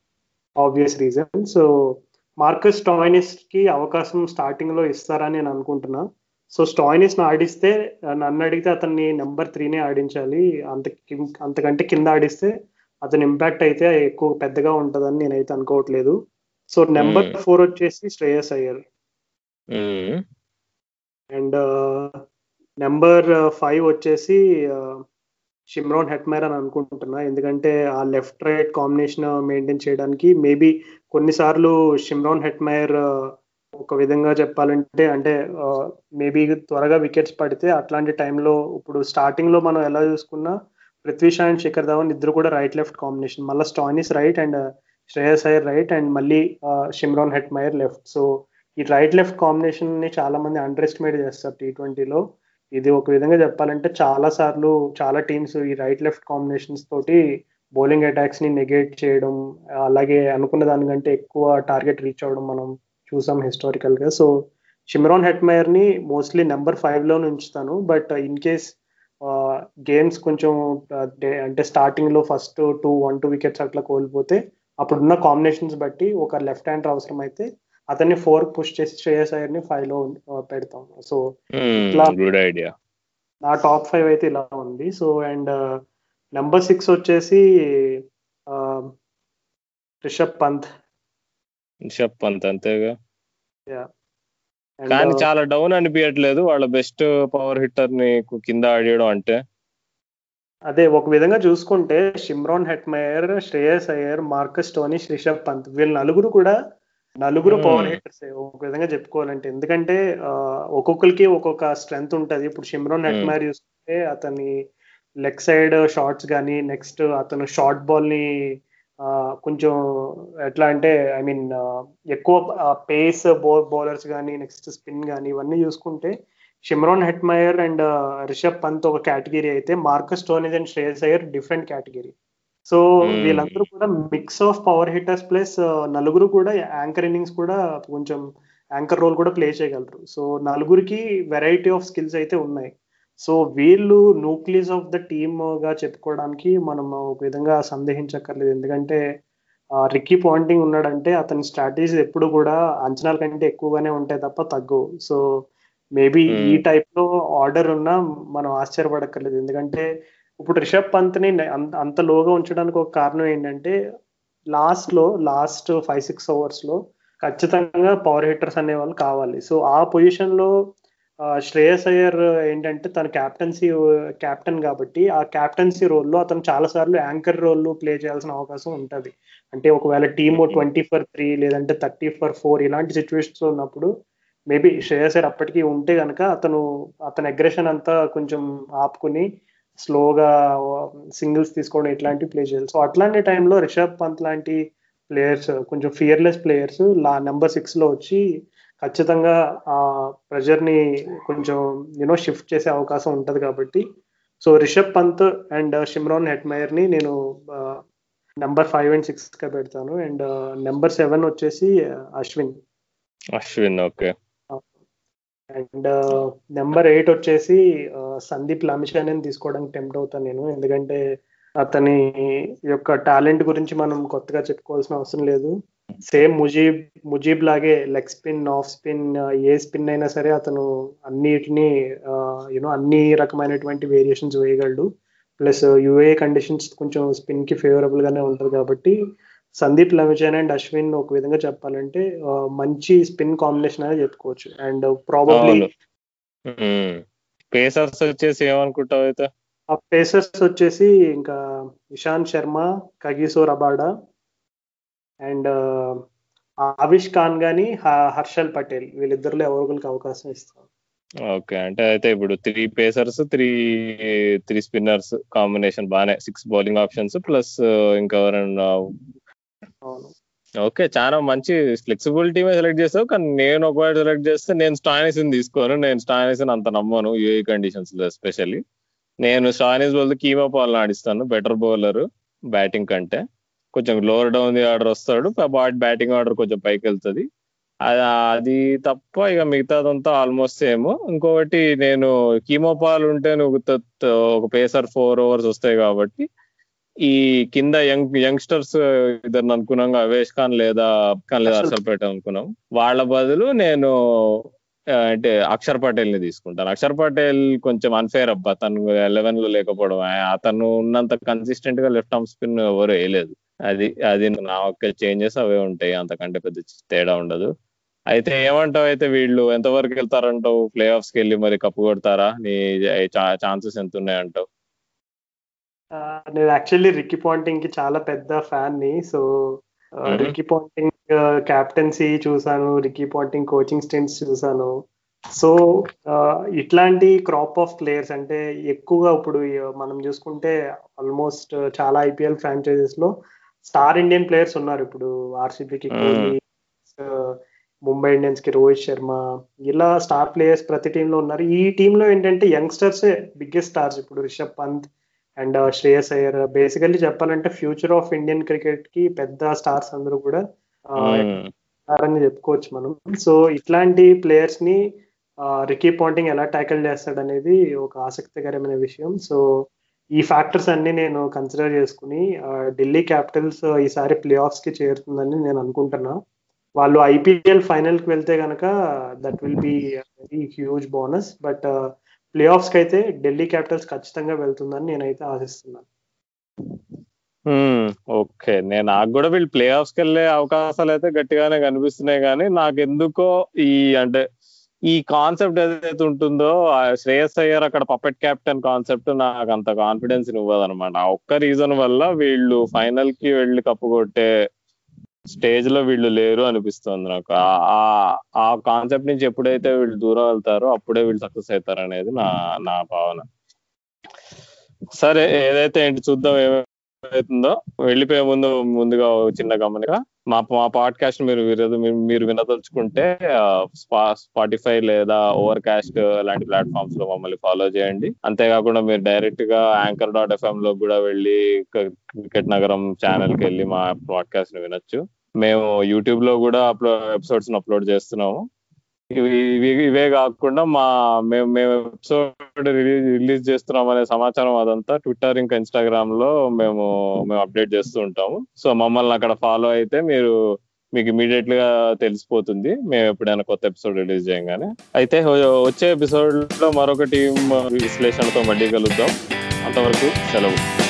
ఆబ్వియస్ రీజన్ సో మార్కస్ స్టాయినిస్కి అవకాశం స్టార్టింగ్లో ఇస్తారని నేను అనుకుంటున్నా. సో స్టాయినిస్ ఆడిస్తే నన్ను అడిగితే అతన్ని నెంబర్ త్రీనే ఆడించాలి. అంత అంతకంటే కింద ఆడిస్తే అతని ఇంపాక్ట్ అయితే ఎక్కువ పెద్దగా ఉంటుందని నేనైతే అనుకోవట్లేదు. సో నెంబర్ ఫోర్ వచ్చేసి Shreyas Iyer. And number five వచ్చేసి షిమ్రాన్ హెట్మైర్ అని అనుకుంటున్నా. ఎందుకంటే ఆ లెఫ్ట్ రైట్ కాంబినేషన్ మెయింటైన్ చేయడానికి మేబీ కొన్నిసార్లు షిమ్రాన్ హెట్మైర్ ఒక విధంగా చెప్పాలంటే అంటే మేబీ త్వరగా వికెట్స్ పడితే అట్లాంటి టైంలో ఇప్పుడు స్టార్టింగ్లో మనం ఎలా చూసుకున్నా పృథ్వీ షా అండ్ శిఖర్ ధవన్ ఇద్దరు కూడా రైట్ లెఫ్ట్ కాంబినేషన్ మళ్ళీ Stoinis right and Shreyas Iyer right and మళ్ళీ uh, Shimron Hetmyer left so ఈ రైట్ లెఫ్ట్ కాంబినేషన్ని చాలా మంది అండర్ ఎస్టిమేట్ చేస్తారు టీ ట్వంటీలో ఇది ఒక విధంగా చెప్పాలంటే చాలా సార్లు చాలా టీమ్స్ ఈ రైట్ లెఫ్ట్ కాంబినేషన్స్ తోటి బౌలింగ్ అటాక్స్ని నెగేట్ చేయడం అలాగే అనుకున్న దానికంటే ఎక్కువ టార్గెట్ రీచ్ అవ్వడం మనం చూసాం హిస్టారికల్గా. సో షిమ్రాన్ హెట్మైర్ని మోస్ట్లీ నెంబర్ ఫైవ్లో ఉంచుతాను బట్ ఇన్ కేస్ గేమ్స్ కొంచెం అంటే స్టార్టింగ్లో first two one two wickets అట్లా కోల్పోతే అప్పుడున్న కాంబినేషన్స్ బట్టి ఒక లెఫ్ట్ హ్యాండ్ అవసరం అయితే అతన్ని ఫోర్ పుష్ చేసి శ్రేయస్ అయ్యర్ని ఫైవ్లో పెడతాం సో ఇట్లా గుడ్ ఐడియా నా టాప్ ఫైవ్ అయితే ఇలా ఉంది. సో అండ్ నెంబర్ సిక్స్ వచ్చేసి రిషబ్ పంత్. రిషబ్ పంత్ అంతేగా? కానీ చాలా డౌన్ అనిపించట్లేదు వాళ్ళ బెస్ట్ పవర్ హిట్టర్ని కింద ఆడేయడం అంటే. అదే ఒక విధంగా చూసుకుంటే Shimron Hetmyer Shreyas Iyer Marcus Stoinis Rishabh Pant వీళ్ళ నలుగురు కూడా నలుగురు పవర్ హిట్టర్స్. ఒక విధంగా చెప్పుకోవాలంటే ఎందుకంటే ఒక్కొక్కరికి ఒక్కొక్క స్ట్రెంగ్త్ ఉంటది. ఇప్పుడు షిమ్రాన్ హెట్మయర్ చూసుకుంటే అతని లెగ్ సైడ్ షార్ట్స్ కానీ నెక్స్ట్ అతను షార్ట్ బాల్ని కొంచెం ఎట్లా అంటే ఐ మీన్ ఎక్కువ పేస్ బౌలర్స్ కానీ నెక్స్ట్ స్పిన్ కానీ ఇవన్నీ చూసుకుంటే Shimron Hetmyer and Rishabh Pant ఒక కేటగిరీ అయితే Marcus Stoinis and Shreyas Iyer different category so వీళ్ళందరూ కూడా mix of power hitters plus నలుగురు కూడా యాంకర్ ఇన్నింగ్స్ కూడా కొంచెం యాంకర్ రోల్ కూడా ప్లే చేయగలరు. సో నలుగురికి వెరైటీ ఆఫ్ స్కిల్స్ అయితే ఉన్నాయి. సో వీళ్ళు న్యూక్లియస్ ఆఫ్ ద టీమ్గా చెప్పుకోవడానికి మనం ఒక విధంగా సందేహించక్కర్లేదు. ఎందుకంటే రిక్కీ పాయింటింగ్ ఉన్నాడంటే అతని స్ట్రాటజీస్ ఎప్పుడు కూడా అంచనాల కంటే ఎక్కువగానే ఉంటాయి తప్ప తగ్గవు. So maybe Hmm. ఈ టైప్లో ఆర్డర్ ఉన్నా మనం ఆశ్చర్యపడక్కర్లేదు. ఎందుకంటే ఇప్పుడు రిషబ్ పంత్ని అంత లోగా ఉంచడానికి ఒక కారణం ఏంటంటే లాస్ట్లో లాస్ట్ ఫైవ్ సిక్స్ అవర్స్లో ఖచ్చితంగా పవర్ హిట్టర్స్ అనే వాళ్ళు కావాలి. సో ఆ పొజిషన్లో శ్రేయస్ అయ్యర్ ఏంటంటే తన క్యాప్టెన్సీ క్యాప్టెన్ కాబట్టి ఆ క్యాప్టెన్సీ రోల్లో అతను చాలా సార్లు యాంకర్ రోల్ ప్లే చేయాల్సిన అవకాశం ఉంటది అంటే ఒకవేళ టీమ్. ట్వంటీ ఫర్ త్రీ లేదంటే థర్టీ ఫర్ ఫోర్ ఇలాంటి సిచ్యువేషన్స్ ఉన్నప్పుడు మేబీ శ్రేయస్ అయ్యర్ అప్పటికి ఉంటే కనుక అతను అతని అగ్రెషన్ అంతా కొంచెం ఆపుకుని స్లోగా సింగిల్స్ తీసుకోవడం ఇట్లాంటివి ప్లే చేయాలి సో అట్లాంటి టైంలో రిషబ్ పంత్ లాంటి ప్లేయర్స్ కొంచెం ఫియర్లెస్ ప్లేయర్స్ లా నెంబర్ సిక్స్లో వచ్చి ఖచ్చితంగా ఆ ప్రెషర్ని కొంచెం యూనో షిఫ్ట్ చేసే అవకాశం ఉంటది కాబట్టి. So Rishabh Pant and Shimron హెట్మయర్ని నేను నెంబర్ ఫైవ్ అండ్ సిక్స్గా పెడతాను. అండ్ నెంబర్ సెవెన్ వచ్చేసి Ashwin. Ashwin okay. And number eight వచ్చేసి సందీప్ లమిషాని తీసుకోవడానికి టెంప్ట్ అవుతాను నేను. ఎందుకంటే అతని యొక్క టాలెంట్ గురించి మనం కొత్తగా చెప్పుకోవాల్సిన అవసరం లేదు. సేమ్ ముజీబ్ ముజీబ్ లాగే లెగ్ స్పిన్ ఆఫ్ స్పిన్ ఏ స్పిన్ అయినా సరే అతను అన్నిటిని యూనో అన్ని రకమైనటువంటి వేరియేషన్స్ వేయగలడు. ప్లస్ యుఏ కండిషన్స్ కొంచెం స్పిన్కి ఫేవరబుల్ గానే ఉంటుంది కాబట్టి సందీప్ లమిచాన్ అండ్ అశ్విన్ ఒక విధంగా చెప్పాలంటే మంచి స్పిన్ కాంబినేషన్ అనేది చెప్పుకోవచ్చు. అండ్ ప్రాబబ్లీ పేసర్స్ వచ్చేసి ఏమనుకుంటావు అయితే? ఆ పేసర్స్ వచ్చేసి ఇంకా Ishant Sharma Kagiso Rabada and Avesh Khan గాని హ- హర్షల్ పటేల్ వీళ్ళిద్దరిలో ఎవరికొకరికి అవకాశం ఇస్తాం ఓకే అంటే అయితే ఇప్పుడు three pacers three three spinners combination బాగానే సిక్స్ బౌలింగ్ ఆప్షన్స్ ప్లస్ ఇంకా ఎవరైనా అవును. ఓకే చాలా మంచి ఫ్లెక్సిబిలిటీ సెలెక్ట్ చేస్తావు కానీ నేను ఒకవేళ సెలెక్ట్ చేస్తే నేను స్టాయినిస్ తీసుకోను. నేను స్టాయినిస్ అంత నమ్మను యూఏ కండిషన్స్లో ఎస్పెషల్లీ నేను స్టాయినిస్ బదులు కీమా పాల్ ఆడిస్తాను బెటర్ బౌలర్ బ్యాటింగ్ కంటే. కొంచెం లోవర్ డౌన్ ది ఆర్డర్ వస్తాడు బ్యాటింగ్ ఆర్డర్ కొంచెం పైకి వెళ్తుంది. అది తప్ప ఇక మిగతాదంతా ఆల్మోస్ట్ సేమ్ ఇంకొకటి నేను కీమోపాల్ ఉంటే నువ్వు ఒక పేసర్ ఫోర్ ఓవర్స్ వస్తాయి కాబట్టి ఈ కింద యంగ్ యంగ్స్టర్స్ ఇద్దరు అనుకున్నాం అవేష్ ఖాన్ లేదా ఖాన్ లేదా అక్షర్ అనుకున్నాం. వాళ్ళ బదులు నేను అంటే అక్షర్ పటేల్ని తీసుకుంటాను. అక్షర్ పటేల్ కొంచెం అన్ఫేర్ అబ్బా. తను ఎలెవెన్లో లేకపోవడం. అతను ఉన్నంత కన్సిస్టెంట్గా లెఫ్ట్ ఆర్మ్ స్పిన్ ఎవరు వేయలేదు. అది అది నా ఒక్క చేంజెస్ అవే ఉంటాయి. అంతకంటే పెద్ద తేడా ఉండదు. అయితే ఏమంటావు అయితే వీళ్ళు? ఎంతవరకు వెళ్తారంటావు? ప్లే ఆఫ్స్కి వెళ్ళి మరి కప్పు కొడతారా? నీ ఛాన్సెస్ ఎంత ఉన్నాయంటావు? నేను యాక్చువల్లీ రిక్కీ పాంటింగ్కి చాలా పెద్ద ఫ్యాన్ని. సో. రిక్కీ పాంటింగ్ క్యాప్టెన్సీ చూసాను. రిక్కీ పాంటింగ్ కోచింగ్ స్టెంట్స్ చూసాను. సో ఇట్లాంటి క్రాప్ ఆఫ్ ప్లేయర్స్ అంటే ఎక్కువగా ఇప్పుడు మనం చూసుకుంటే ఆల్మోస్ట్ చాలా ఐపీఎల్ ఫ్రాంచైజెస్లో స్టార్ ఇండియన్ ప్లేయర్స్ ఉన్నారు ఇప్పుడు ఆర్సీబీకి. కోహ్లీ ముంబై ఇండియన్స్కి రోహిత్ శర్మ ఇలా స్టార్ ప్లేయర్స్ ప్రతి టీంలో ఉన్నారు ఈ టీంలో ఏంటంటే యంగ్స్టర్స్ బిగ్గెస్ట్ స్టార్స్ ఇప్పుడు రిషబ్ పంత్ అండ్ శ్రేయస్ అయ్యర్ బేసికల్లీ చెప్పాలంటే ఫ్యూచర్ ఆఫ్ ఇండియన్ క్రికెట్కి పెద్ద స్టార్స్ అందరూ కూడా. ఉన్నారని చెప్పుకోవచ్చు మనం సో ఇట్లాంటి ప్లేయర్స్ని రికీ పాంటింగ్ ఎలా ట్యాకిల్ చేస్తాడు అనేది ఒక ఆసక్తికరమైన విషయం సో ఈ ఫ్యాక్టర్స్ అన్ని నేను కన్సిడర్ చేసుకుని ఢిల్లీ క్యాపిటల్స్ ఈసారి ప్లే ఆఫ్స్కి చేరుతుందని నేను అనుకుంటున్నా. వాళ్ళు ఐపీఎల్ ఫైనల్కి వెళ్తే కనుక that will be very huge bonus but play ఆఫ్స్కి అయితే ఢిల్లీ క్యాపిటల్స్ ఖచ్చితంగా వెళ్తుందని నేనైతే ఆశిస్తున్నాను. ఓకే నేను నాకు కూడా వీళ్ళు ప్లే ఆఫ్స్కి వెళ్ళే అవకాశాలు అయితే గట్టిగానే కనిపిస్తున్నాయి కానీ నాకు ఎందుకో ఈ అంటే ఈ కాన్సెప్ట్ ఏదైతే ఉంటుందో ఆ శ్రేయస్ అయ్యర్ అక్కడ పపెట్ కెప్టెన్ కాన్సెప్ట్ నాకు అంత కాన్ఫిడెన్స్ ఇవ్వదు అనమాట ఆ ఒక్క రీజన్ వల్ల వీళ్ళు ఫైనల్కి వెళ్ళి కప్పు కొట్టే స్టేజ్లో వీళ్ళు లేరు అనిపిస్తుంది నాకు. ఆ- ఆ- కాన్సెప్ట్ నుంచి ఎప్పుడైతే వీళ్ళు దూరం వెళ్తారో అప్పుడే వీళ్ళు సక్సెస్ అవుతారు అనేది నా నా భావన. సరే ఏదైతే ఏంటి చూద్దాం ఏమవుతుందో వెళ్ళిపోయే ముందు ముందుగా చిన్న గమనిక. మా మా పాడ్కాస్ట్ మీరు మీరు- మీరు వినదలుచుకుంటే స్పాటిఫై లేదా ఓవర్ కాస్ట్ లాంటి ప్లాట్ఫామ్స్లో మమ్మల్ని ఫాలో చేయండి. అంతేకాకుండా మీరు డైరెక్ట్గా యాంకర్ డాట్ ఎఫ్ఎం లో కూడా వెళ్ళి క్రికెట్ నగరం ఛానల్కి వెళ్ళి మా పాడ్కాస్ట్ని వినొచ్చు. మేము యూట్యూబ్లో కూడా అప్లో ఎపిసోడ్స్ అప్లోడ్ చేస్తున్నాము. ఇవే కాకుండా మా మేము మేము ఎపిసోడ్ రిలీజ్ రిలీజ్ చేస్తున్నాం అనే సమాచారం అదంతా ట్విట్టర్ ఇంకా ఇన్స్టాగ్రామ్లో మేము మేము అప్డేట్ చేస్తూ ఉంటాము. సో మమ్మల్ని అక్కడ ఫాలో అయితే మీరు మీకు ఇమీడియట్గా తెలిసిపోతుంది. మేము ఎప్పుడైనా కొత్త ఎపిసోడ్ రిలీజ్ చేయగానే. అయితే వచ్చే ఎపిసోడ్లో మరొక టీం విశ్లేషణతో మళ్ళీ కలుద్దాం. అంతవరకు సెలవు.